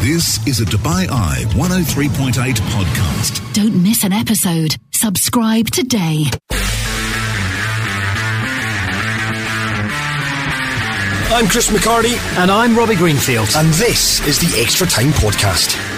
This is a Dubai Eye 103.8 podcast. Don't miss an episode. Subscribe today. I'm Chris McHardy, And I'm Robbie Greenfield. and this is the Extra Time Podcast.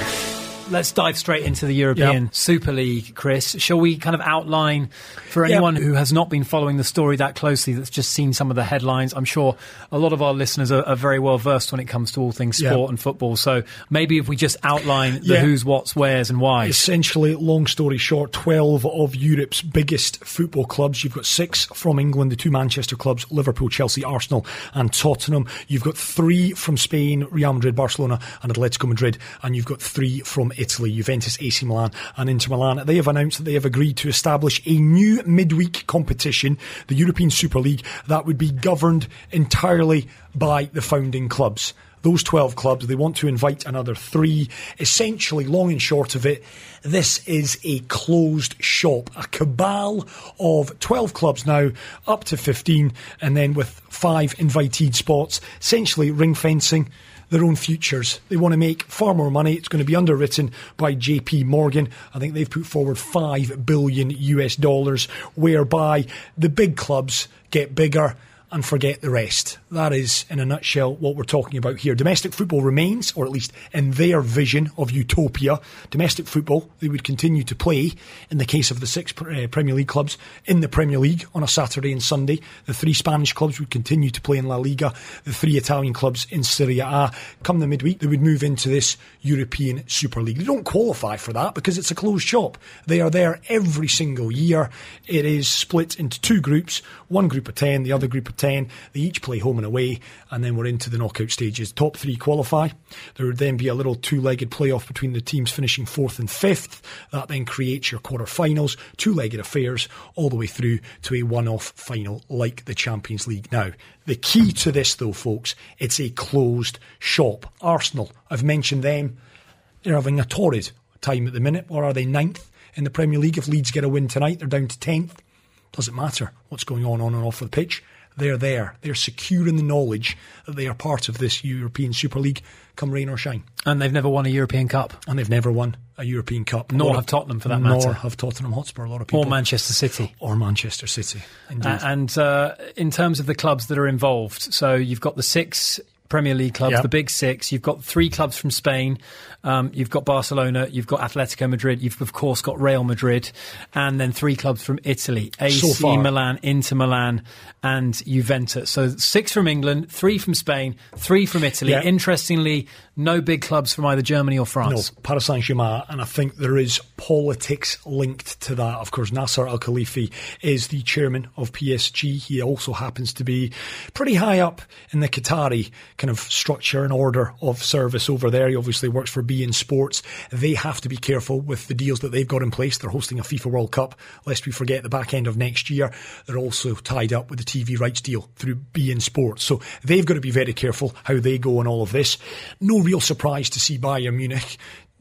Let's dive straight into the European Yep. Super League, Chris. Shall we kind of outline for anyone who has not been following the story that closely, that's just seen some of the headlines? I'm sure a lot of our listeners are, are very well versed when it comes to all things sport and football. So maybe if we just outline the who's, what's, where's, and why. Essentially, long story short, 12 of Europe's biggest football clubs. You've got six from England, the two Manchester clubs, Liverpool, Chelsea, Arsenal, and Tottenham. You've got three from Spain, Real Madrid, Barcelona, and Atletico Madrid. And you've got three from Italy, Juventus, AC Milan, and Inter Milan. They have announced that they have agreed to establish a new midweek competition, the European Super League, that would be governed entirely by the founding clubs those 12 clubs, they want to invite another three. Essentially, long and short of it, this is a closed shop, a cabal of 12 clubs now, up to 15, and then with five invited spots, essentially ring fencing their own futures. They want to make far more money. It's going to be underwritten by JP Morgan. I think they've put forward 5 billion US dollars, whereby the big clubs get bigger and forget the rest. That is, in a nutshell, what we're talking about here. Domestic football remains, or at least in their vision of utopia, domestic football, they would continue to play, in the case of the six uh, Premier League clubs, in the Premier League on a Saturday and Sunday. The three Spanish clubs would continue to play in La Liga, the three Italian clubs in Serie A. Come the midweek, they would move into this European Super League. They don't qualify for that because it's a closed shop. They are there every single year. It is split into two groups, one group of 10, the other group of 10. They each play home and away, and then we're into the knockout stages. Top three qualify. There would then be a little two legged playoff between the teams finishing fourth and fifth. That then creates your quarter-finals, two legged affairs, all the way through to a one off final like the Champions League. Now, the key to this, though, folks, it's a closed shop. Arsenal, I've mentioned them. They're having a torrid time at the minute. Or are they ninth in the Premier League? If Leeds get a win tonight, they're down to tenth. Doesn't matter what's going on on and off the pitch. They're there. They're secure in the knowledge that they are part of this European Super League, come rain or shine. and they've never won a European Cup. And they've never won a European Cup. Nor have Tottenham, for that nor matter. Nor have Tottenham Hotspur. A lot of people. Or Manchester City. Or Manchester City. Indeed. A- And uh, in terms of the clubs that are involved, so you've got the six Premier League clubs, Yep. the big six. You've got three clubs from Spain. Um, you've got Barcelona. You've got Atletico Madrid. You've of course got Real Madrid, and then three clubs from Italy: AC far. Milan, Inter Milan, and Juventus. So six from England, three from Spain, three from Italy. Yeah. Interestingly, no big clubs from either Germany or No, France. Paris Saint Germain, and I think there is politics linked to that. Of course, Nasser Al Khelaifi is the chairman of PSG. He also happens to be pretty high up in the Qatari kind of structure and order of service over there. He obviously works for beIN Sports. They have to be careful with the deals that they've got in place. They're hosting a FIFA World Cup, lest we forget the back end of next year. They're also tied up with the TV rights deal through beIN Sports. So they've got to be very careful how they go on all of this. No real surprise to see Bayern Munich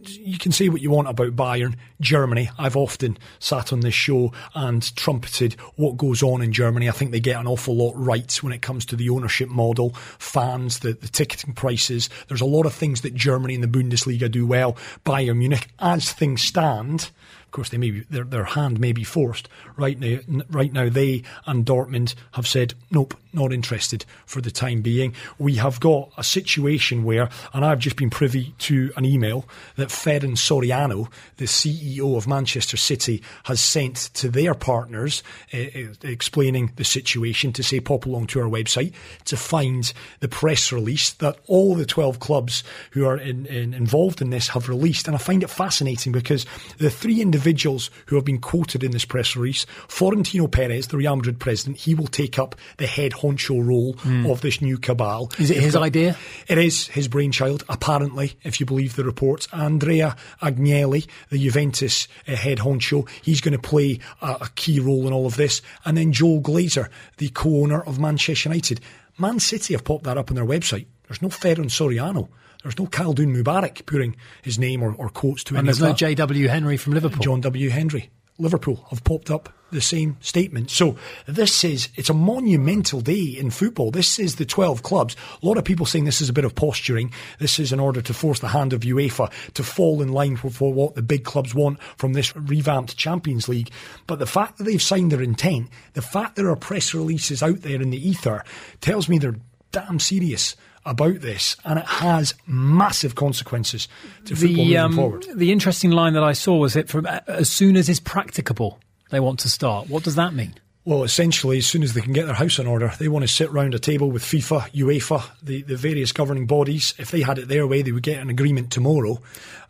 you can say what you want about Bayern, Germany. I've often sat on this show and trumpeted what goes on in Germany. I think they get an awful lot right when it comes to the ownership model, fans, the, the ticketing prices. There's a lot of things that Germany and the Bundesliga do well. Bayern Munich, as things stand, of course, they may be, their, their hand may be forced. Right now, right now, they and Dortmund have said, nope, not interested for the time being. We have got a situation where, and I've just been privy to an email that Ferran Soriano, the CEO of Manchester City, has sent to their partners, uh, explaining the situation to say pop along to our website to find the press release that all the 12 clubs who are in, in, involved in this have released. And I find it fascinating because the three individuals who have been quoted in this press release, Florentino Perez, the Real Madrid president, he will take up the head honcho role of this new cabal. Is it They've his got- idea? It is his brainchild, apparently, if you believe the reports. Andrea Agnelli, the Juventus uh, head honcho, he's going to play a, a key role in all of this. And then Joel Glazer, the co-owner of Manchester United. Man City have popped that up on their website. There's no Ferran Soriano. There's no Khaldoon Mubarak putting his name or, or quotes to And any there's no that. J.W. Henry from Liverpool. John W. Henry. Liverpool have popped up the same statement. So this is it's a monumental day in football. This is the 12 clubs. A lot of people saying this is a bit of posturing. This is in order to force the hand of UEFA to fall in line for, for what the big clubs want from this revamped Champions League. But the fact that they've signed their intent, the fact there are press releases out there in the ether tells me they're damn serious about this, and it has massive consequences to football the, moving um, forward. The interesting line that I saw was it from as soon as is practicable they want to start. What does that mean? Well, essentially, as soon as they can get their house in order, they want to sit round a table with FIFA, UEFA, the, the various governing bodies. If they had it their way, they would get an agreement tomorrow,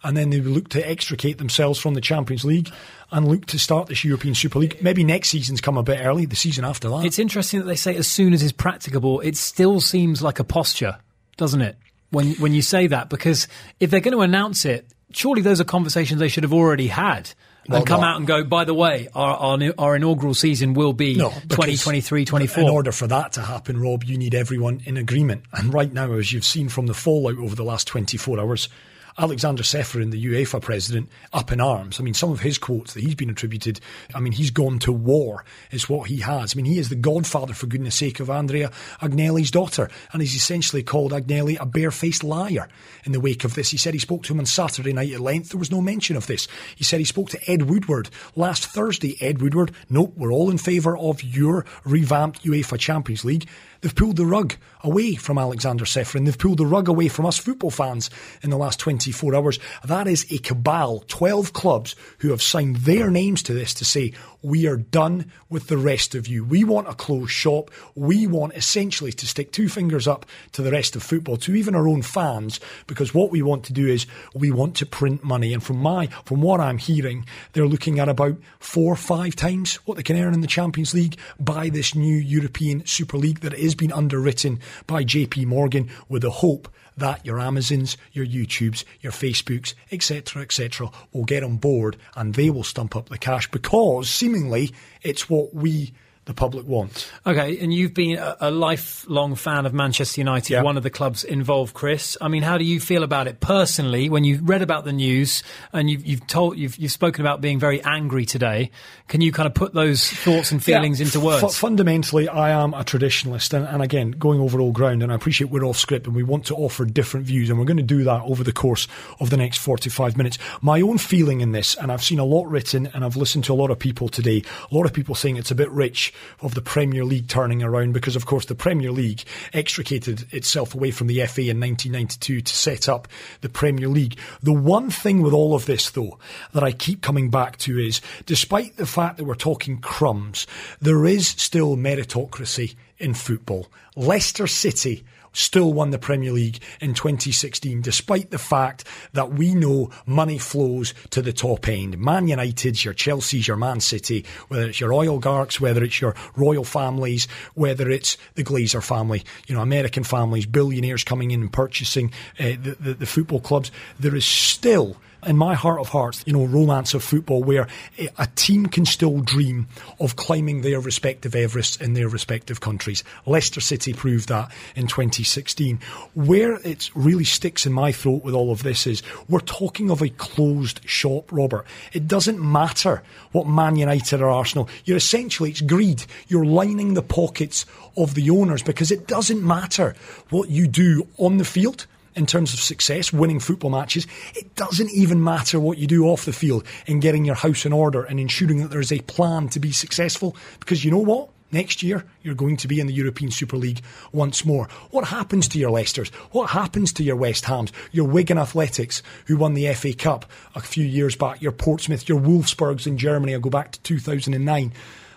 and then they would look to extricate themselves from the Champions League and look to start this European Super League. Maybe next season's come a bit early, the season after that. It's interesting that they say as soon as is practicable. It still seems like a posture, doesn't it? When when you say that, because if they're going to announce it, surely those are conversations they should have already had Well, and come no. out and go, by the way, our, our, our inaugural season will be No, twenty because twenty three twenty In order for that to happen, Rob, you need everyone in agreement. And right now, as you've seen from the fallout over the last 24 hours, Aleksander Čeferin, the UEFA president, up in arms. I mean, some of his quotes that he's been attributed, I mean, he's gone to war, is what he has. I mean, he is the godfather, for goodness sake, of Andrea Agnelli's daughter. And he's essentially called Agnelli a barefaced liar in the wake of this. He said he spoke to him on Saturday night at length. There was no mention of this. He said he spoke to Ed Woodward last Thursday. Ed Woodward, nope, we're all in favour of your revamped UEFA Champions League. They've pulled the rug away from Aleksander Čeferin. They've pulled the rug away from us football fans in the last 24 hours. That is a cabal, 12 clubs who have signed their names to this to say, we are done with the rest of you. We want a closed shop. We want essentially to stick two fingers up to the rest of football, to even our own fans, because what we want to do is we want to print money. And from my, from what I'm hearing, they're looking at about four, five times what they can earn in the Champions League by this new European Super League that is being underwritten by JP Morgan with the hope that your Amazons, your YouTubes, your Facebooks, etc., etc., will get on board and they will stump up the cash because seemingly it's what we, the public, want. Okay, and you've been a, a lifelong fan of Manchester United, Yeah. one of the clubs involved, Chris. I mean, how do you feel about it personally when you read about the news and you've, you've told you've, you've spoken about being very angry today? Can you kind of put those thoughts and feelings Yeah, into words? fundamentally, I am a traditionalist, and, and again, going over old ground, and I appreciate we're off script and we want to offer different views, and we're going to do that over the course of the next 45 minutes. My own feeling in this, and I've seen a lot written, and I've listened to a lot of people today, a lot of people saying it's a bit rich of the Premier League turning around, because of course the Premier League extricated itself away from the FA in 1992 to set up the Premier League. The one thing with all of this, though, that I keep coming back to is, despite the fact that we're talking crumbs, there is still meritocracy in football. Leicester City still won the Premier League in 2016, despite the fact that we know money flows to the top end. Man United's, your Chelsea's, your Man City, whether it's your oligarchs, whether it's your royal families, whether it's the Glazer family, you know, American families, billionaires coming in and purchasing uh, the, the, the football clubs, there is still in my heart of hearts, you know, romance of football where a- a team can still dream of climbing their respective Everests in their respective countries. Leicester City proved that in 2016. Where it really sticks in my throat with all of this is we're talking of a closed shop, Robert. It doesn't matter what Man United or Arsenal. You're essentially, it's greed. You're lining the pockets of the owners because it doesn't matter what you do on the field in terms of success, winning football matches. It doesn't even matter what you do off the field in getting your house in order and ensuring that there is a plan to be successful. Because you know what? Next year, you're going to be in the European Super League once more. What happens to your Leicesters? What happens to your West Hams? Your Wigan Athletics, who won the FA Cup a few years back? Your Portsmouth, your Wolfsburgs in Germany, I'll go back to 2009.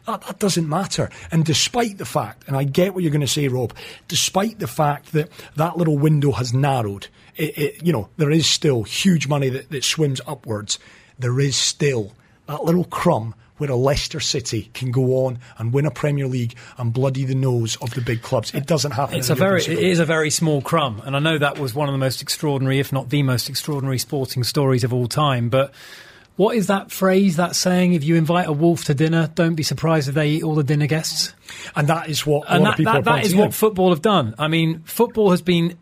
That, that doesn't matter. And despite the fact, and I get what you're going to say, Rob, despite the fact that that little window has narrowed, it, it, you know, there is still huge money that, that swims upwards. There is still that little crumb where a Leicester City can go on and win a Premier League and bloody the nose of the big clubs. It doesn't happen. It's a very, it is a very small crumb, and I know that was one of the most extraordinary, if not the most extraordinary, sporting stories of all time. But What is that phrase, that saying? If you invite a wolf to dinner, don't be surprised if they eat all the dinner guests. And that is what And that, that, that is what football have done. I mean, football has been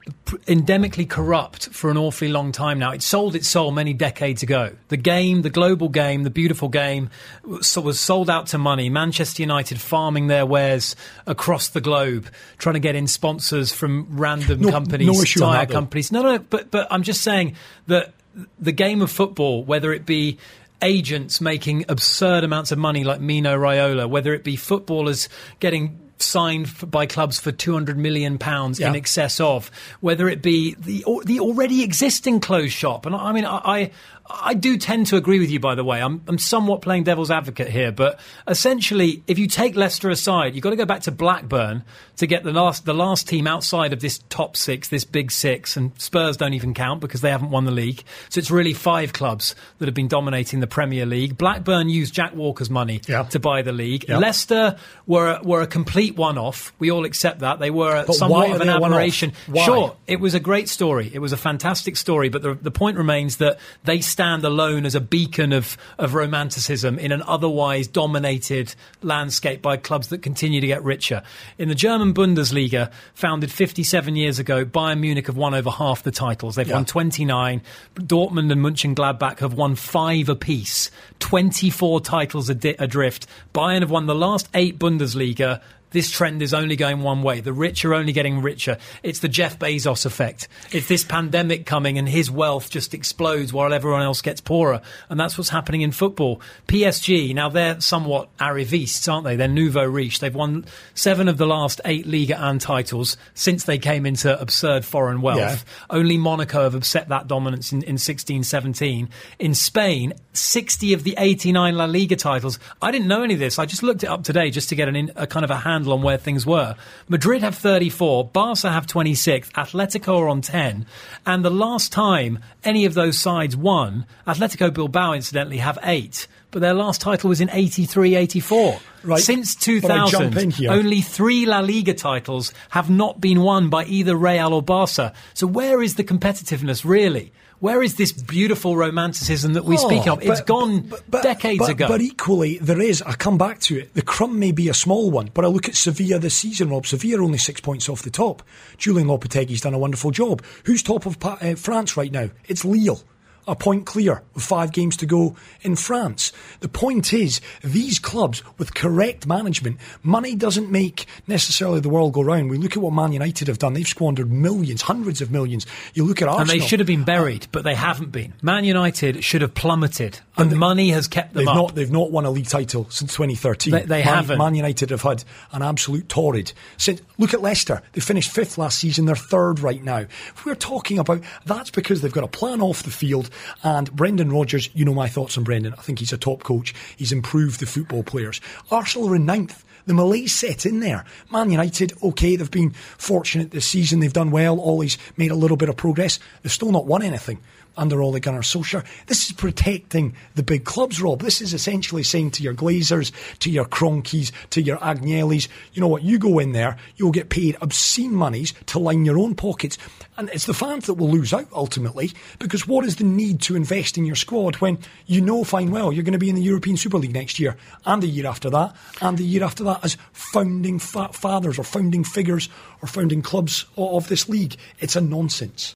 endemically corrupt for an awfully long time now. It sold its soul many decades ago. The game, the global game, the beautiful game, was was sold out to money. Manchester United farming their wares across the globe, trying to get in sponsors from random No- companies, no tire companies. No, no, but but I'm just saying that the game of football, whether it be agents making absurd amounts of money like Mino Raiola, whether it be footballers getting signed by clubs for 200 million pounds in excess of whether it be the the already existing closed shop. And I I mean I, I do tend to agree with you by the way I'm I'm somewhat playing devil's advocate here but essentially if you take Leicester aside you've got to go back to Blackburn to get the last the last team outside of this top 6 this big 6 and Spurs don't even count because they haven't won the league so it's really five clubs that have been dominating the Premier League Blackburn used Jack Walker's money Yeah. to buy the league Yeah. Leicester were were a complete one-off. We all accept that they were But somewhat of an aberration. Sure, it was a great story. It was a fantastic story. But the the point remains that they stand alone as a beacon of of romanticism in an otherwise dominated landscape by clubs that continue to get richer. In the German Bundesliga, founded 57 years ago, Bayern Munich have won over half the titles. They've Yeah. won 29. Dortmund and Mönchengladbach have won five apiece. 24 titles adrift. Bayern have won the last eight Bundesliga. This trend is only going one way. The rich are only getting richer. It's the Jeff Bezos effect. It's this pandemic coming and his wealth just explodes while everyone else gets poorer. And that's what's happening in football. PSG, now they're somewhat arrivistes, aren't they? They're nouveau riche. They've won seven of the last eight Ligue 1 titles since they came into absurd foreign wealth. Yeah. Only Monaco have upset that dominance in, in 16 17. In Spain, 60 of the 89 La Liga titles. I didn't know any of this. I just looked it up today just to get an a kind of a handle on where things were. Madrid have 34, Barca have 26, Atletico are on 10. And the last time any of those sides won, Atletico Bilbao, incidentally, have eight. But their last title was in 83 84. Right. Since But I jump 2000, only three La Liga titles have not been won by either Real or Barca. So where is the competitiveness really? Where is this beautiful romanticism that we speak Oh, of? It's but- gone but- but- decades ago. But equally, there is. I come back to it. The crumb may be a small one, but I look at Sevilla this season. Rob Sevilla only six points off the top. Julen Lopetegui's done a wonderful job. Who's top of uh, France right now? It's Lille. A point clear with five games to go in France. The point is, these clubs with correct management, money doesn't make necessarily the world go round. We look at what Man United have done. They've squandered millions, hundreds of millions. You look at Arsenal. and they should have been buried, but they haven't been. Man United should have plummeted, and money has kept them They've up. not. They've not won a league title since 2013. They- they Man, haven't. Man United have had an absolute torrid. Since look at Leicester. They finished fifth last season. They're third right now. If we're talking about that's because they've got a plan off the field. And Brendan Rodgers, you know my thoughts on Brendan. I think he's a top coach. He's improved the football players. Arsenal are in ninth. The Malays set in there. Man United, okay, they've been fortunate this season. They've done well. Ole's made a little bit of progress. They've still not won anything under Ole Gunnar Solskjaer. This is protecting the big clubs, Rob. This is essentially saying to your Glazers, to your Kroenkes, to your Agnellis, you know what, you go in there, you'll get paid obscene monies to line your own pockets. And it's the fans that will lose out ultimately, because what is the need to invest in your squad when you know fine well you're going to be in the European Super League next year, and the year after that, and the year after that as founding fa- fathers or founding figures or founding clubs of this league? It's a nonsense.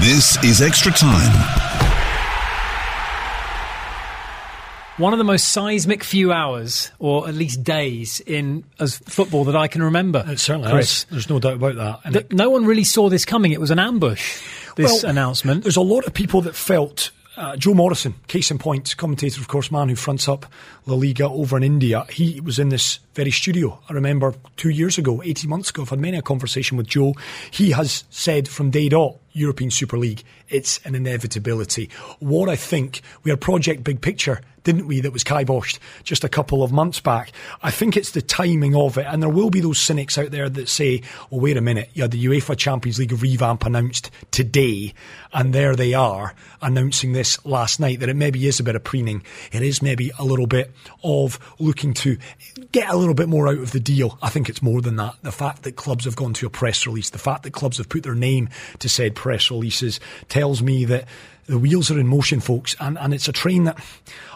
This is Extra Time. One of the most seismic few hours, or at least days, in as football that I can remember. It certainly Chris. is. There's no doubt about that. And Th- no one really saw this coming. It was an ambush. This Well, announcement. There's a lot of people that felt. Uh, Joe Morrison, case in point, commentator, of course, man who fronts up La Liga over in India. He was in this very studio. I remember two years ago, 18 months ago, I've had many a conversation with Joe. He has said from day dot, European Super League, it's an inevitability. What I think, we are Project Big Picture, didn't we, that was kiboshed just a couple of months back. I think it's the timing of it, and there will be those cynics out there that say, well, wait a minute, you had the UEFA Champions League revamp announced today, and there they are announcing this last night, that it maybe is a bit of preening. It is maybe a little bit of looking to get a little bit more out of the deal. I think it's more than that. The fact that clubs have gone to a press release, the fact that clubs have put their name to said press releases tells me that the wheels are in motion, folks, and, and it's a train that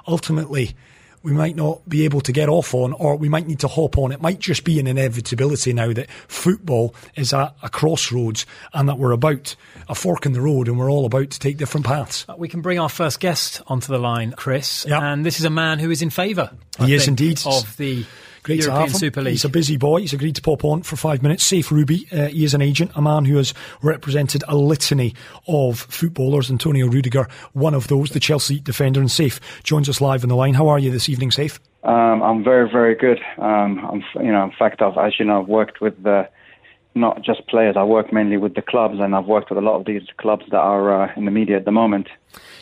ultimately we might not be able to get off on, or we might need to hop on. It might just be an inevitability now that football is at a crossroads and that we're about a fork in the road and we're all about to take different paths. Uh, we can bring our first guest onto the line, Chris. Yep. And this is a man who is in favour. He I is think, indeed. Of the Great European to have him. Super League. He's a busy boy. He's agreed to pop on for five minutes. Saif Rubie. Uh, he is an agent, a man who has represented a litany of footballers. Antonio Rudiger, one of those, the Chelsea defender, and Saif joins us live on the line. How are you this evening, Saif? Um, I'm very, very good. Um, I'm, you know, in fact, I've, as you know, I've worked with the, not just players. I work mainly with the clubs, and I've worked with a lot of these clubs that are uh, in the media at the moment.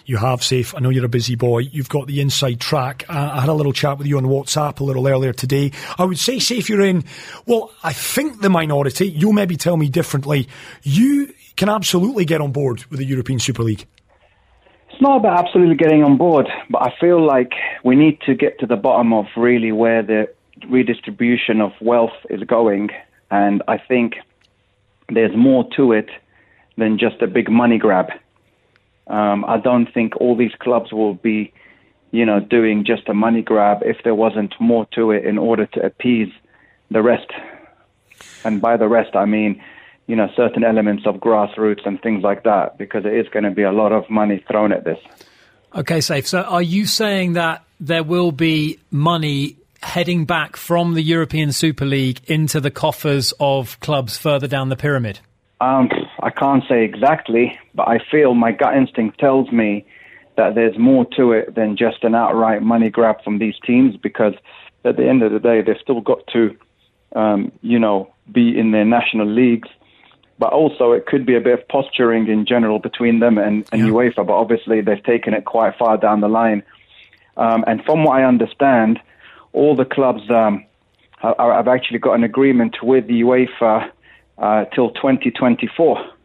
You have, Saif. I know you're a busy boy. You've got the inside track. I had a little chat with you on WhatsApp a little earlier today. I would say, Saif, you're in, well, I think the minority. You'll maybe tell me differently. You can absolutely get on board with the European Super League. It's not about absolutely getting on board, but I feel like we need to get to the bottom of really where the redistribution of wealth is going. And I think there's more to it than just a big money grab. Um, I don't think all these clubs will be, you know, doing just a money grab if there wasn't more to it in order to appease the rest. And by the rest, I mean, you know, certain elements of grassroots and things like that, because it is going to be a lot of money thrown at this. Okay, Saif. So, are you saying that there will be money heading back from the European Super League into the coffers of clubs further down the pyramid? Um, I can't say exactly, but I feel my gut instinct tells me that there's more to it than just an outright money grab from these teams because at the end of the day, they've still got to, um, you know, be in their national leagues. But also, it could be a bit of posturing in general between them and, and yeah. UEFA. But obviously, they've taken it quite far down the line. Um, and from what I understand, all the clubs um, have actually got an agreement with the UEFA uh, till 2024.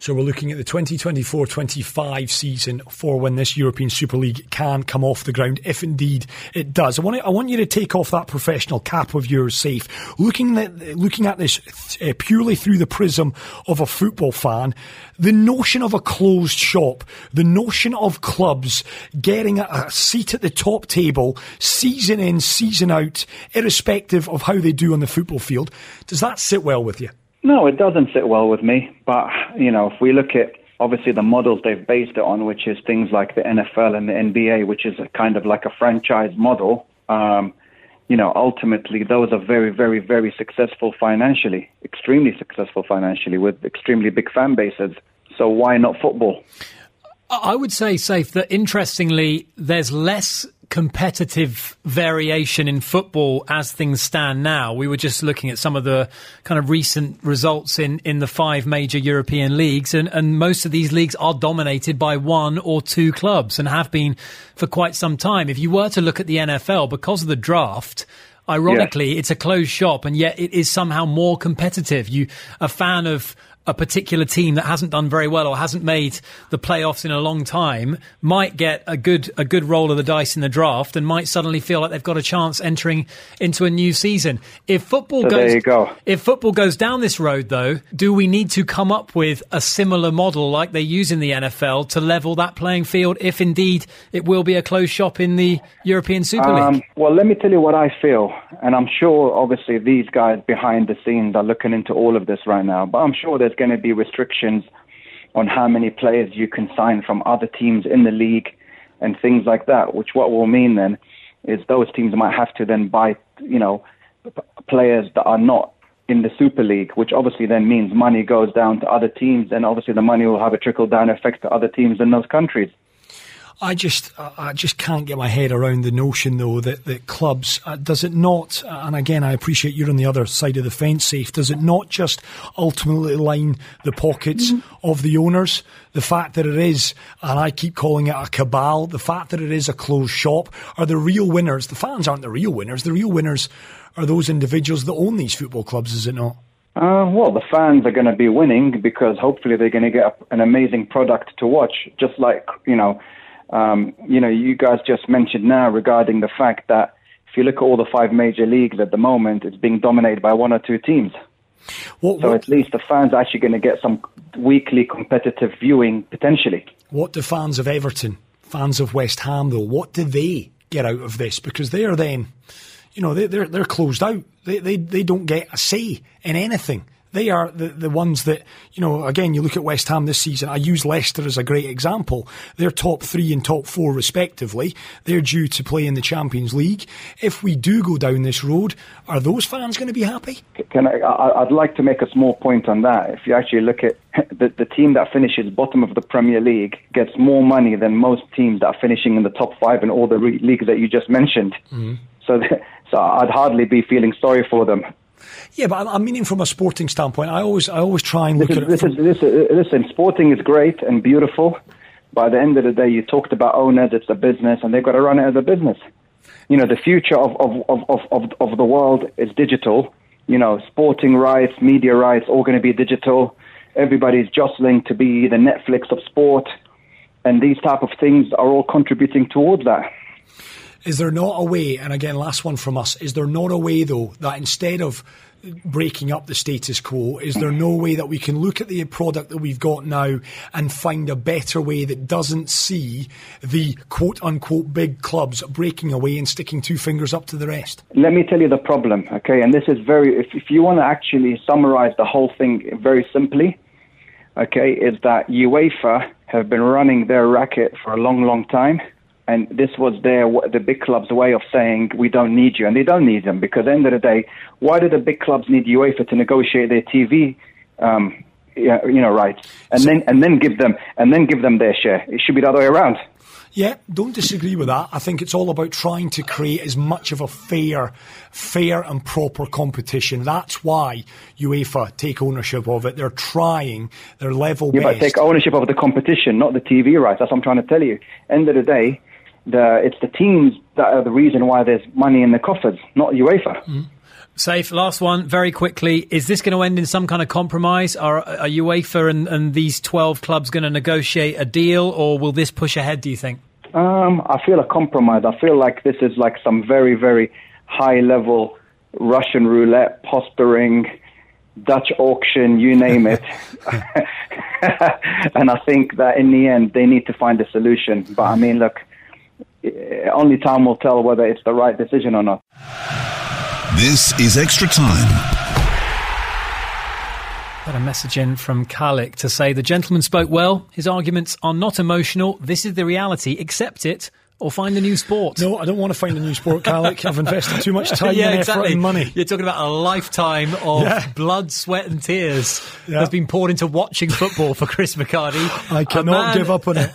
So we're looking at the 2024-25 season for when this European Super League can come off the ground, if indeed it does. I want, to, I want you to take off that professional cap of yours, Saif. Looking at looking at this uh, purely through the prism of a football fan, the notion of a closed shop, the notion of clubs getting a, a seat at the top table, season in, season out, irrespective of how they do on the football field, does that sit well with you? No, it doesn't sit well with me. But, you know, if we look at obviously the models they've based it on, which is things like the NFL and the NBA, which is a kind of like a franchise model, um, you know, ultimately those are very, very, very successful financially, extremely successful financially with extremely big fan bases. So why not football? I would say, Saif, that interestingly, there's less competitive variation in football as things stand now. We were just looking at some of the kind of recent results in, in the five major European leagues, and, and most of these leagues are dominated by one or two clubs and have been for quite some time. If you were to look at the NFL, because of the draft, ironically, yeah. it's a closed shop, and yet it is somehow more competitive. You, a fan of a particular team that hasn't done very well or hasn't made the playoffs in a long time might get a good a good roll of the dice in the draft and might suddenly feel like they've got a chance entering into a new season. If football so goes go. if football goes down this road though, do we need to come up with a similar model like they use in the NFL to level that playing field if indeed it will be a closed shop in the European Super League? Um, well, let me tell you what I feel and I'm sure obviously these guys behind the scenes are looking into all of this right now, but I'm sure there's going to be restrictions on how many players you can sign from other teams in the league and things like that, which what will mean then is those teams might have to then buy, you know, players that are not in the Super League, which obviously then means money goes down to other teams, and obviously the money will have a trickle down effect to other teams in those countries. I just, I just can't get my head around the notion, though, that, that clubs, uh, does it not, uh, and again, I appreciate you're on the other side of the fence, Saif, does it not just ultimately line the pockets mm-hmm. of the owners? The fact that it is, and I keep calling it a cabal, the fact that it is a closed shop, are the real winners. The fans aren't the real winners. The real winners are those individuals that own these football clubs, is it not? Uh, well, the fans are going to be winning because hopefully they're going to get an amazing product to watch, just like, you know, um, you know, you guys just mentioned now regarding the fact that if you look at all the five major leagues at the moment, it's being dominated by one or two teams. What, So what, at least the fans are actually going to get some weekly competitive viewing potentially. what do fans of Everton, fans of West Ham, though, what do they get out of this? Because they are then, you know, they, they're they're closed out. They they they don't get a say in anything. They are the, the ones that, you know, again, you look at West Ham this season. I use Leicester as a great example. They're top three and top four, respectively. They're due to play in the Champions League. If we do go down this road, are those fans going to be happy? Can I, I, I'd like to make a small point on that. If you actually look at the, the team that finishes bottom of the Premier League gets more money than most teams that are finishing in the top five in all the re- leagues that you just mentioned. Mm-hmm. So, so I'd hardly be feeling sorry for them. Yeah, but I'm, I'm meaning from a sporting standpoint. I always, I always try and look This at is, it. this From, is, this is, listen, sporting is great and beautiful. By the end of the day, you talked about owners, it's a business, and they've got to run it as a business. You know, the future of, of, of, of, of, of the world is digital. You know, sporting rights, media rights, all going to be digital. Everybody's jostling to be the Netflix of sport. And these type of things are all contributing towards that. Is there not a way, and again, last one from us, is there not a way, though, that instead of breaking up the status quo, is there no way that we can look at the product that we've got now and find a better way that doesn't see the quote unquote big clubs breaking away and sticking two fingers up to the rest? Let me tell you the problem, okay? And this is very, if, if you want to actually summarize the whole thing very simply, okay, is that UEFA have been running their racket for a long, long time. And this was their the big clubs' way of saying we don't need you, and they don't need them because at the end of the day, why do the big clubs need UEFA to negotiate their TV, um, yeah, you know, rights, and then and then give them and then give them their share? It should be the other way around. Yeah, don't disagree with that. I think it's all about trying to create as much of a fair, fair and proper competition. That's why UEFA take ownership of it. They're trying their level Yeah, but best. take ownership of the competition, not the TV rights. That's what I'm trying to tell you. End of the day, the, it's the teams that are the reason why there's money in the coffers, not UEFA. Saif, last one, very quickly. Is this going to end in some kind of compromise? Are, are UEFA and, and these 12 clubs going to negotiate a deal, or will this push ahead, do you think? Um, I feel a compromise. I feel like this is like some very, very high level Russian roulette, posturing, Dutch auction, you name it. and I think that in the end, they need to find a solution. But I mean, look, Eh, only time will tell whether it's the right decision or not. This is Extra Time. Got a message in from Kalik to say the gentleman spoke well. His arguments are not emotional. This is the reality. Accept it or find a new sport. No, I don't want to find a new sport, Calic. I've invested too much time yeah, and exactly. effort and money. You're talking about a lifetime of Yeah. blood, sweat, and tears Yeah. that's been poured into watching football for Chris McHardy. I cannot man give up on it.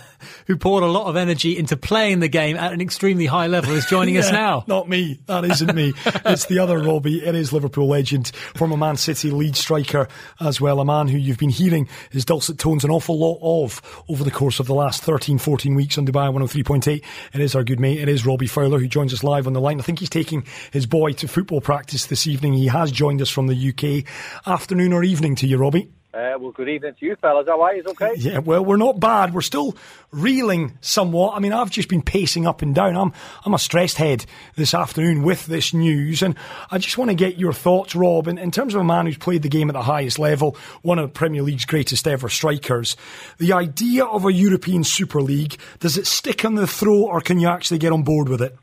Who poured a lot of energy into playing the game at an extremely high level is joining us now. Not me. That isn't me. it's the other Robbie. It is Liverpool legend, former Man City lead striker as well. A man who you've been hearing his dulcet tones an awful lot of over the course of the last 13, 14 weeks on Dubai 103.8. It is our good mate. It is Robbie Fowler who joins us live on the line. I think he's taking his boy to football practice this evening. He has joined us from the UK. Afternoon or evening to you, Robbie. Uh, well, good evening to you, fellas. How are you? Okay? Yeah, well, we're not bad. We're still reeling somewhat. I mean, I've just been pacing up and down. I'm I'm a stressed head this afternoon with this news, and I just want to get your thoughts, Rob, in, in terms of a man who's played the game at the highest level, one of Premier League's greatest ever strikers. The idea of a European Super League does it stick on the throat, or can you actually get on board with it?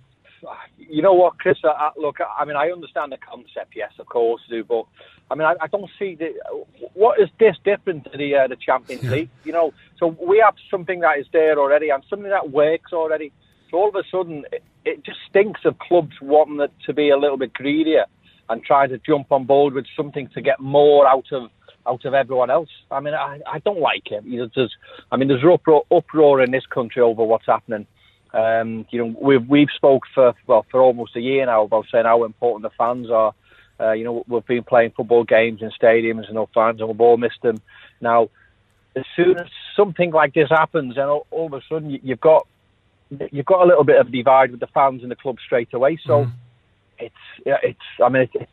You know what, Chris? I, I- look, I mean, I understand the concept, yes, of course, do, but I mean, I, I don't see the what is this different to the uh, the Champions League? You know, so we have something that is there already and something that works already. So all of a sudden, it, it just stinks of clubs wanting it to be a little bit greedier and trying to jump on board with something to get more out of out of everyone else. I mean, I, I don't like it. You know, there's, I mean, there's uproar, uproar in this country over what's happening. Um, you know, we've we've spoke for well for almost a year now about saying how important the fans are. Uh, you know, we've been playing football games in stadiums and no fans, and we've all missed them. Now, as soon as something like this happens, and all, all of a sudden you, you've got you've got a little bit of a divide with the fans and the club straight away. So it's yeah, it's I mean it's it's,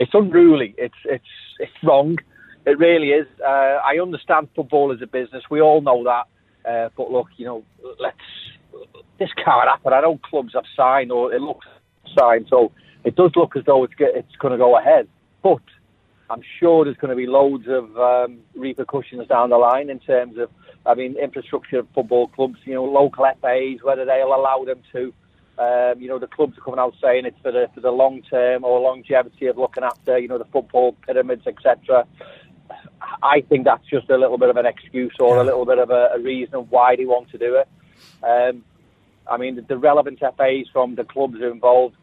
it's unruly. It's it's it's wrong. It really is. Uh, I understand football is a business. We all know that. Uh, but look, you know, let's this can't happen. I know clubs have signed, or it looks signed, so it does look as though it's get, it's going to go ahead. But I'm sure there's going to be loads of um, repercussions down the line in terms of, I mean, infrastructure of football clubs, you know, local FAs, whether they'll allow them to. Um, you know, the clubs are coming out saying it's for the for the long term or longevity of looking after, you know, the football pyramids, etc. I think that's just a little bit of an excuse or a little bit of a, a reason why they want to do it. Um, I mean, the, the relevant FAs from the clubs are involved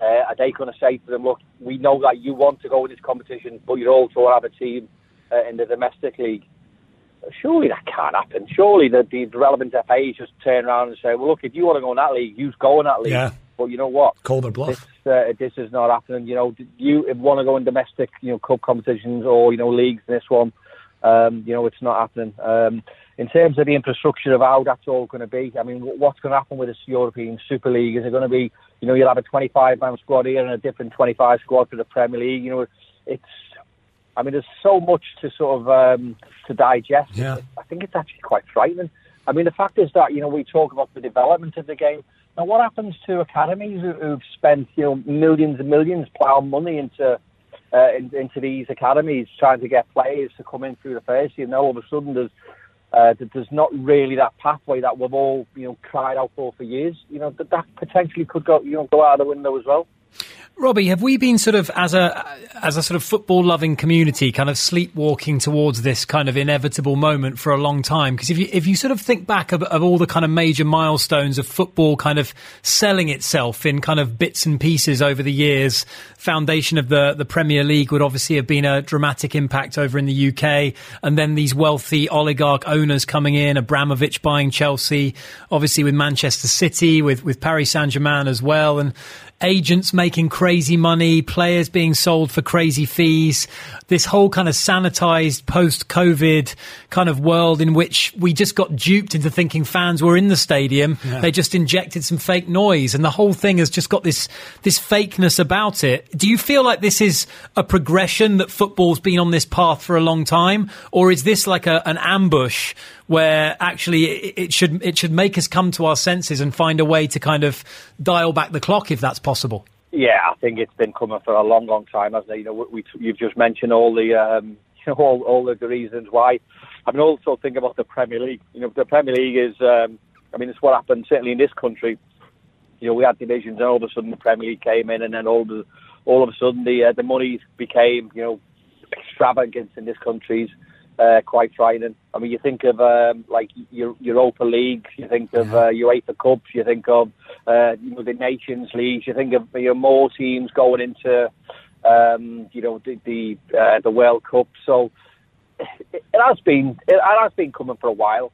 uh, are they going to say to them, look, we know that you want to go in this competition, but you also have a team uh, in the domestic league? Surely that can't happen. Surely the, the relevant FAs just turn around and say, well, look, if you want to go in that league, you go in that league. Yeah. But you know what? Call their bluff. This, uh, this is not happening. You know, you want to go in domestic, you know, cup competitions or you know leagues. This one, um, you know, it's not happening. Um, in terms of the infrastructure of how that's all going to be, I mean, what's going to happen with this European Super League? Is it going to be, you know, you'll have a 25 man squad here and a different 25 squad for the Premier League? You know, it's, I mean, there's so much to sort of um, to digest. Yeah. I think it's actually quite frightening. I mean, the fact is that you know we talk about the development of the game. Now, what happens to academies who- who've spent you know millions and millions plowing money into uh, in, into these academies, trying to get players to come in through the first year? And all of a sudden, there's uh, that there's not really that pathway that we've all you know cried out for for years. You know that that potentially could go you know go out of the window as well. Robbie, have we been sort of as a as a sort of football loving community, kind of sleepwalking towards this kind of inevitable moment for a long time? Because if you if you sort of think back of, of all the kind of major milestones of football, kind of selling itself in kind of bits and pieces over the years, foundation of the the Premier League would obviously have been a dramatic impact over in the UK, and then these wealthy oligarch owners coming in, Abramovich buying Chelsea, obviously with Manchester City, with with Paris Saint Germain as well, and agents making crazy money, players being sold for crazy fees, this whole kind of sanitized post COVID kind of world in which we just got duped into thinking fans were in the stadium. They just injected some fake noise and the whole thing has just got this, this fakeness about it. Do you feel like this is a progression that football's been on this path for a long time? Or is this like a, an ambush where actually it, it should, it should make us come to our senses and find a way to kind of dial back the clock if that's possible? Yeah, I think it's been coming for a long, long time, hasn't it? You know, we, you've just mentioned all the, um, you know, all, all of the reasons why. I mean, also think about the Premier League. You know, the Premier League is, um, I mean, it's what happened certainly in this country. You know, we had divisions, and all of a sudden the Premier League came in, and then all of a, all of a sudden the uh, the money became, you know, extravagant in this country's uh, quite frightening. I mean, you think of um, like Eu- Europa League, you think of uh, UEFA Cups, you think of uh, you know the Nations League, you think of you know, more teams going into um, you know the the, uh, the World Cup. So it, it has been it has been coming for a while.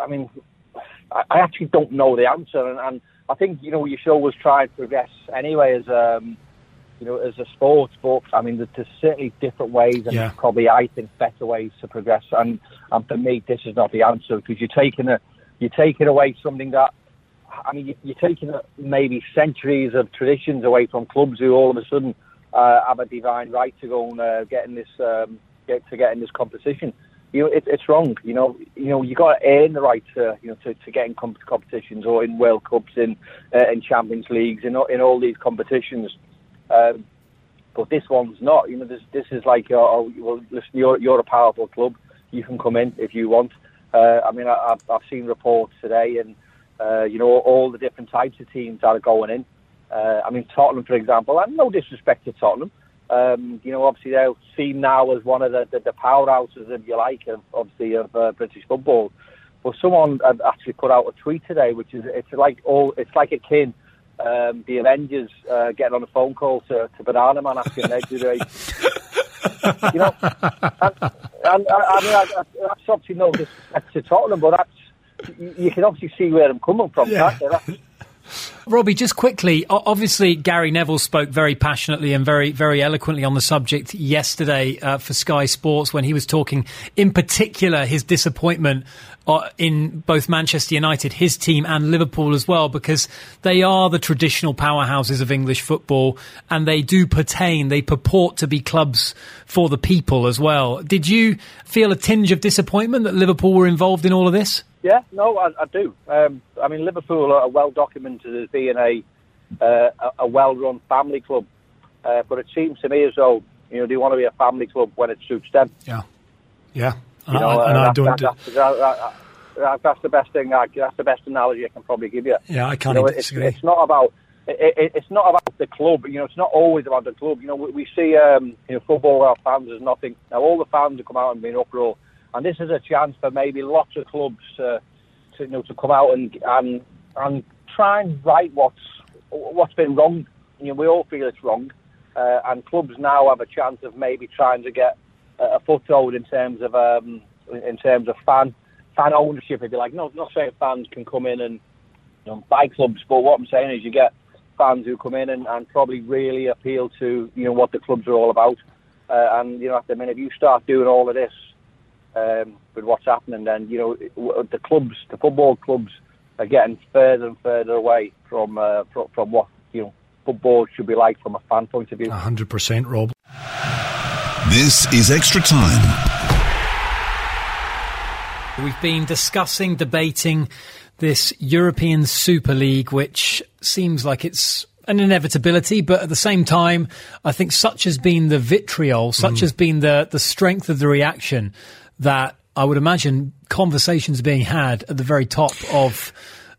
I mean, I, I actually don't know the answer, and, and I think you know you should always try and progress anyway as um, you know as a sports book, I mean, there- there's certainly different ways, and Yeah. probably I think better ways to progress. And and for me, this is not the answer because you're taking a you're taking away something that. I mean, you- you're taking maybe centuries of traditions away from clubs who all of a sudden uh, have a divine right to go and uh, get in this um, get to get in this competition. You know, it, it's wrong. You know, you know, you got to earn the right to you know to, to get in com- competitions or in World Cups, in uh, in Champions Leagues, in in all these competitions. Um, but this one's not. You know, this this is like, uh, oh, well, listen, you're you're a powerful club. You can come in if you want. Uh, I mean, I, I've, seen reports today, and uh, you know, all the different types of teams that are going in. Uh, I mean, Tottenham, for example, and no disrespect to Tottenham. Um, you know, obviously they're seen now as one of the, the, the powerhouses, if you like, of obviously of uh, British football. But someone actually put out a tweet today, which is it's like all it's like akin um, the Avengers uh, getting on a phone call to, to Banana Man asking them do they, you know, and, and I, I mean I, I, that's obviously no disrespect to Tottenham, but that's you, you can obviously see where I'm coming from. Yeah. can't you? That's, Robbie, just quickly, obviously Gary Neville spoke very passionately and very, very eloquently on the subject yesterday uh, for Sky Sports when he was talking, in particular, his disappointment in both Manchester United, his team, and Liverpool as well, because they are the traditional powerhouses of English football, and they do pertain, they purport to be clubs for the people as well. Did you feel a tinge of disappointment that Liverpool were involved in all of this? Yeah, no, I, I do. Um, I mean, Liverpool are well documented as being a uh, a, a well-run family club, uh, but it seems to me as though You know, they want to be a family club when it suits them. Yeah, yeah. You know, I, and I don't. that- that's, that- that- that- that's the best thing. That's the best analogy I can probably give you. yeah, I can't know, even it's, disagree. it's not about it, it, it's not about the club. You know, it's not always about the club. You know, we, we see um, you know football our fans as nothing. Now all the fans have come out and been uproar, and this is a chance for maybe lots of clubs to, to you know to come out and and and try and right what's what's been wrong. You know, we all feel it's wrong, uh, and clubs now have a chance of maybe trying to get a, foothold in terms of um, in terms of fan fan ownership, if you like. No, not saying fans can come in and you know, buy clubs, but what I'm saying is you get fans who come in and, and probably really appeal to you know what the clubs are all about. Uh, and you know, at the minute, if you start doing all of this um, with what's happening, then you know the clubs, the football clubs, are getting further and further away from uh, from, from what you know football should be like from a fan point of view. hundred percent, Rob. This is Extra Time. We've been discussing, debating this European Super League, which seems like it's an inevitability, but at the same time, I think such has been the vitriol, such has been the, the strength of the reaction that I would imagine conversations being had at the very top of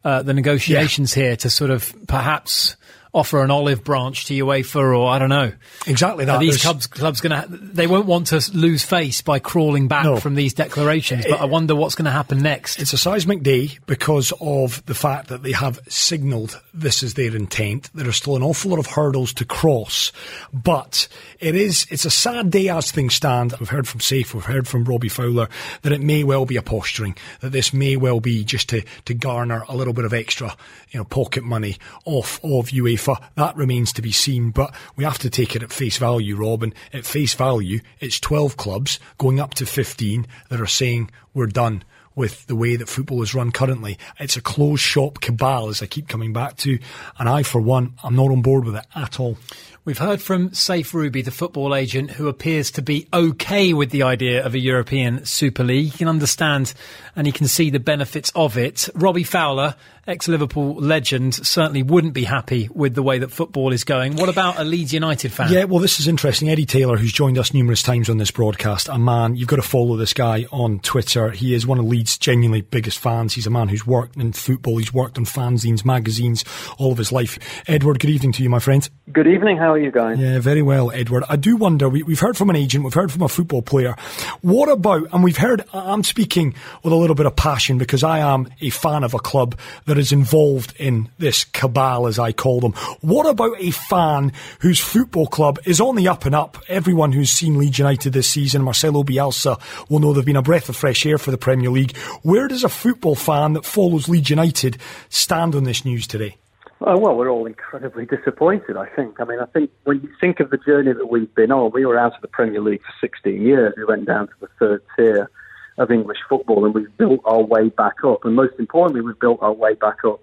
uh, the negotiations here to sort of perhaps offer an olive branch to UEFA or I don't know. Exactly that. Are these clubs clubs going to they won't want to lose face by crawling back No. from these declarations, but I wonder what's going to happen next. It's a seismic day because of the fact that they have signalled this is their intent. There are still an awful lot of hurdles to cross, but it is it's a sad day as things stand. We've heard from Saif, we've heard from Robbie Fowler that it may well be a posturing, that this may well be just to, to garner a little bit of extra, you know, pocket money off of UEFA. That remains to be seen, but we have to take it at face value, Robin. At face value, it's 12 clubs going up to 15 that are saying we're done with the way that football is run currently. It's a closed shop cabal, as I keep coming back to, and I, for one, I'm not on board with it at all. We've heard from Saif Rubie, the football agent, who appears to be okay with the idea of a European Super League. He can understand and he can see the benefits of it. Robbie Fowler, ex Liverpool legend, certainly wouldn't be happy with the way that football is going. What about a Leeds United fan? Yeah, well, this is interesting. Eddie Taylor, who's joined us numerous times on this broadcast, a man, you've got to follow this guy on Twitter. He is one of Leeds' genuinely biggest fans. He's a man who's worked in football, he's worked on fanzines, magazines, all of his life. Edward, good evening to you, my friend. Good evening. How are you guys? Yeah, very well, Edward. I do wonder, we, we've heard from an agent, we've heard from a football player. What about, and we've heard, I'm speaking with a little bit of passion because I am a fan of a club that is involved in this cabal, as I call them. What about a fan whose football club is on the up and up? Everyone who's seen Leeds United this season, Marcelo Bielsa, will know they've been a breath of fresh air for the Premier League. Where does a football fan that follows Leeds United stand on this news today? Oh, well, we're all incredibly disappointed, I think. I mean, I think when you think of the journey that we've been on, we were out of the Premier League for 16 years. We went down to the third tier of English football and we've built our way back up. And most importantly, we've built our way back up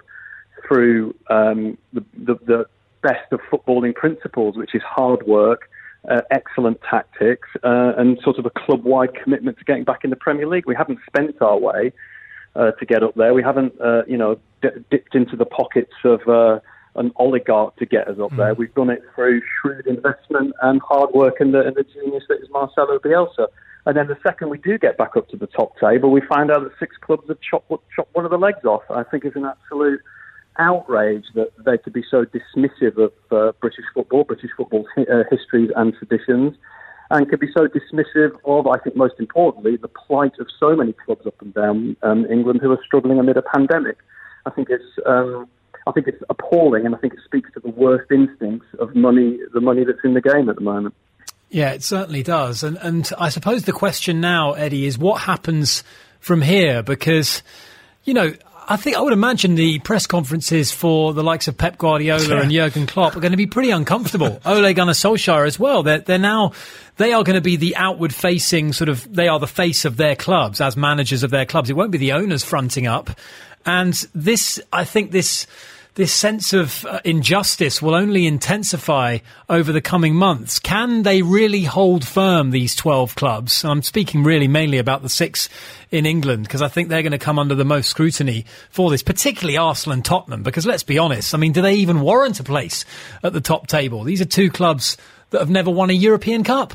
through um, the, the, the best of footballing principles, which is hard work, uh, excellent tactics, uh, and sort of a club wide commitment to getting back in the Premier League. We haven't spent our way uh, to get up there. We haven't, uh, you know, d- dipped into the pockets of uh, an oligarch to get us up there. We've done it through shrewd investment and hard work and the, and the genius that is Marcelo Bielsa. And then the second we do get back up to the top table, we find out that six clubs have chopped, chopped one of the legs off. I think it's an absolute outrage that they could be so dismissive of uh, British football, British football's hi- uh, histories and traditions, and could be so dismissive of, I think most importantly, the plight of so many clubs up and down um, England who are struggling amid a pandemic. I think it's um, I think it's appalling, and I think it speaks to the worst instincts of money, the money that's in the game at the moment. Yeah, it certainly does. And and I suppose the question now, Eddie, is what happens from here? Because, you know, I think I would imagine the press conferences for the likes of Pep Guardiola and Jurgen Klopp are going to be pretty uncomfortable. Ole Gunnar Solskjaer as well. They're, they're now, they are going to be the outward facing sort of, they are the face of their clubs as managers of their clubs. It won't be the owners fronting up. And this, I think this, this sense of uh, injustice will only intensify over the coming months. Can they really hold firm, these 12 clubs? I'm speaking really mainly about the six in England, because I think they're going to come under the most scrutiny for this, particularly Arsenal and Tottenham, because let's be honest, I mean, do they even warrant a place at the top table? These are two clubs that have never won a European Cup.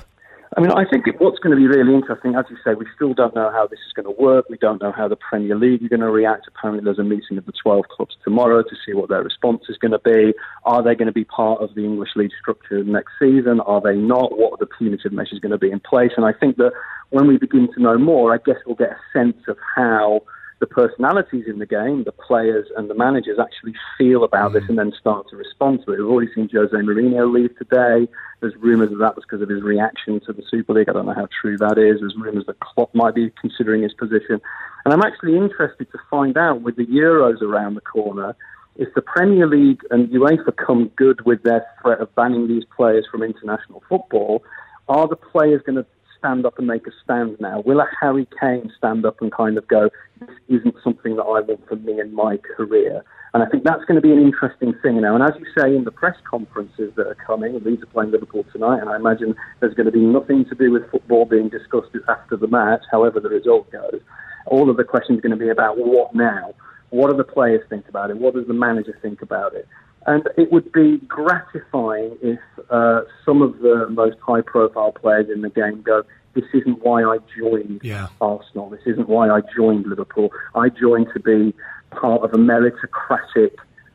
I mean, I think what's going to be really interesting, as you say, we still don't know how this is going to work. We don't know how the Premier League are going to react. Apparently, there's a meeting of the 12 clubs tomorrow to see what their response is going to be. Are they going to be part of the English league structure next season? Are they not? What are the punitive measures going to be in place? And I think that when we begin to know more, I guess we'll get a sense of how the personalities in the game, the players and the managers actually feel about mm. this and then start to respond to it. We've already seen Jose Mourinho leave today. There's rumours that that was because of his reaction to the Super League. I don't know how true that is. There's rumours that Klopp might be considering his position. And I'm actually interested to find out with the Euros around the corner if the Premier League and UEFA come good with their threat of banning these players from international football, are the players going to stand up and make a stand now? Will a Harry Kane stand up and kind of go, this isn't something that I want for me and my career? And I think that's going to be an interesting thing now. And as you say in the press conferences that are coming, Leeds are playing Liverpool tonight, and I imagine there's going to be nothing to do with football being discussed after the match, however the result goes. All of the questions are going to be about what now? What do the players think about it? What does the manager think about it? And it would be gratifying if uh, some of the most high profile players in the game go, This isn't why I joined yeah. Arsenal. This isn't why I joined Liverpool. I joined to be part of a meritocratic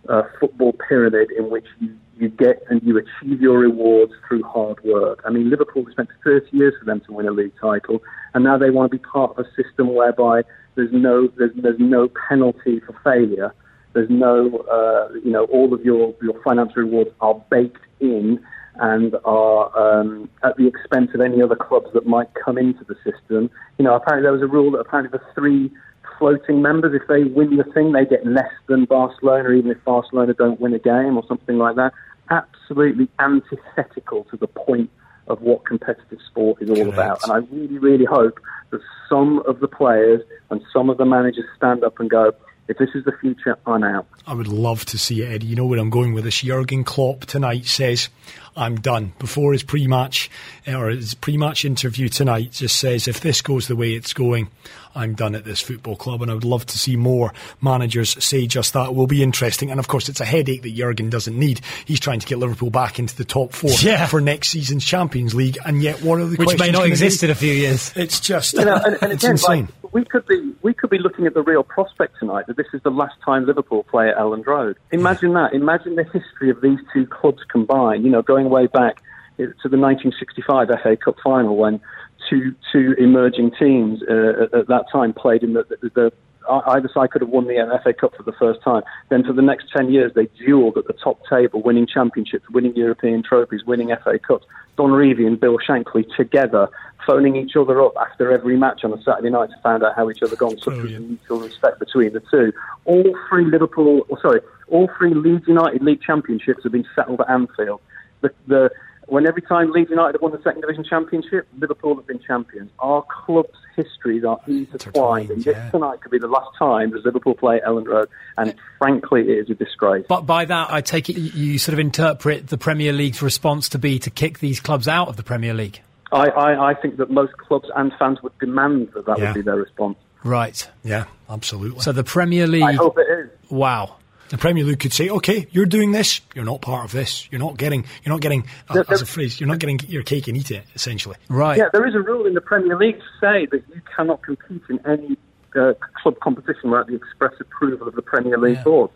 uh, football pyramid in which you, you get and you achieve your rewards through hard work. I mean, Liverpool spent 30 years for them to win a league title, and now they want to be part of a system whereby there's no there's, there's no penalty for failure. There's no, uh, you know, all of your, your financial rewards are baked in and are um, at the expense of any other clubs that might come into the system. You know, apparently there was a rule that apparently the three floating members, if they win the thing, they get less than Barcelona, even if Barcelona don't win a game or something like that. Absolutely antithetical to the point of what competitive sport is all Correct. about. And I really, really hope that some of the players and some of the managers stand up and go, if this is the future, I'm out. I would love to see it, Eddie. You know where I'm going with this. Jurgen Klopp tonight says, I'm done. Before his pre-match, uh, or his pre-match interview tonight, just says, if this goes the way it's going, I'm done at this football club. And I would love to see more managers say just that. It will be interesting. And of course, it's a headache that Jurgen doesn't need. He's trying to get Liverpool back into the top four yeah. for next season's Champions League. And yet, what are the Which may not exist in a few years. It's just, you know, and, and it's insane. Like, we could be we could be looking at the real prospect tonight that this is the last time Liverpool play at Elland Road. Imagine that. Imagine the history of these two clubs combined. You know, going way back to the 1965 FA Cup final when two two emerging teams uh, at, at, that time played in the, the, the either side could have won the uh, FA Cup for the first time. Then for the next 10 years, they duelled at the top table, winning championships, winning European trophies, winning FA Cups. Don Revie and Bill Shankly together, phoning each other up after every match on a Saturday night to find out how each other gone. Such was mutual respect between the two. All three Liverpool, or sorry, all three Leeds United League championships have been settled at Anfield. The, the when every time Leeds United have won the second division championship, Liverpool have been champions. Our club's histories are intertwined, and this yeah. tonight could be the last time that Liverpool play Elland Road, and frankly, it is a disgrace. But by that, I take it you sort of interpret the Premier League's response to be to kick these clubs out of the Premier League. I, I, I think that most clubs and fans would demand that that yeah. would be their response. Right. Yeah, absolutely. So the Premier League. I hope it is. Wow. The Premier League could say, "Okay, you're doing this. You're not part of this. You're not getting. You're not getting uh, as a phrase. You're not getting your cake and eat it. Essentially, right? Yeah, there is a rule in the Premier League to say that you cannot compete in any uh, club competition without the express approval of the Premier League yeah. board.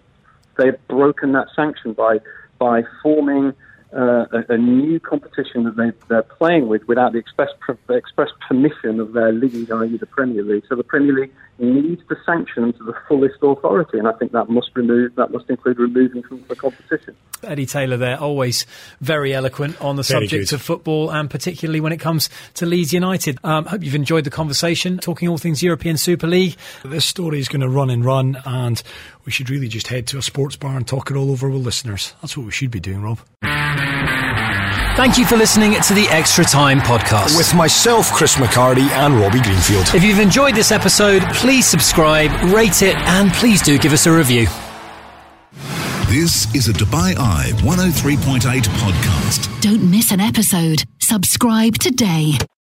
They've broken that sanction by by forming uh, a, a, new competition that they, they're playing with without the express, express permission of their league, i.e. the Premier League. So the Premier League needs to sanction them to the fullest authority, and I think that must remove that must include removing from the competition. Eddie Taylor there, always very eloquent on the very subject good. of football, and particularly when it comes to Leeds United. Um, hope you've enjoyed the conversation, talking all things European Super League. This story is going to run and run, and we should really just head to a sports bar and talk it all over with listeners. That's what we should be doing, Rob. Thank you for listening to the Extra Time podcast. With myself, Chris McHardy, and Robbie Greenfield. If you've enjoyed this episode, please subscribe, rate it, and please do give us a review. This is a Dubai Eye 103.8 podcast. Don't miss an episode. Subscribe today.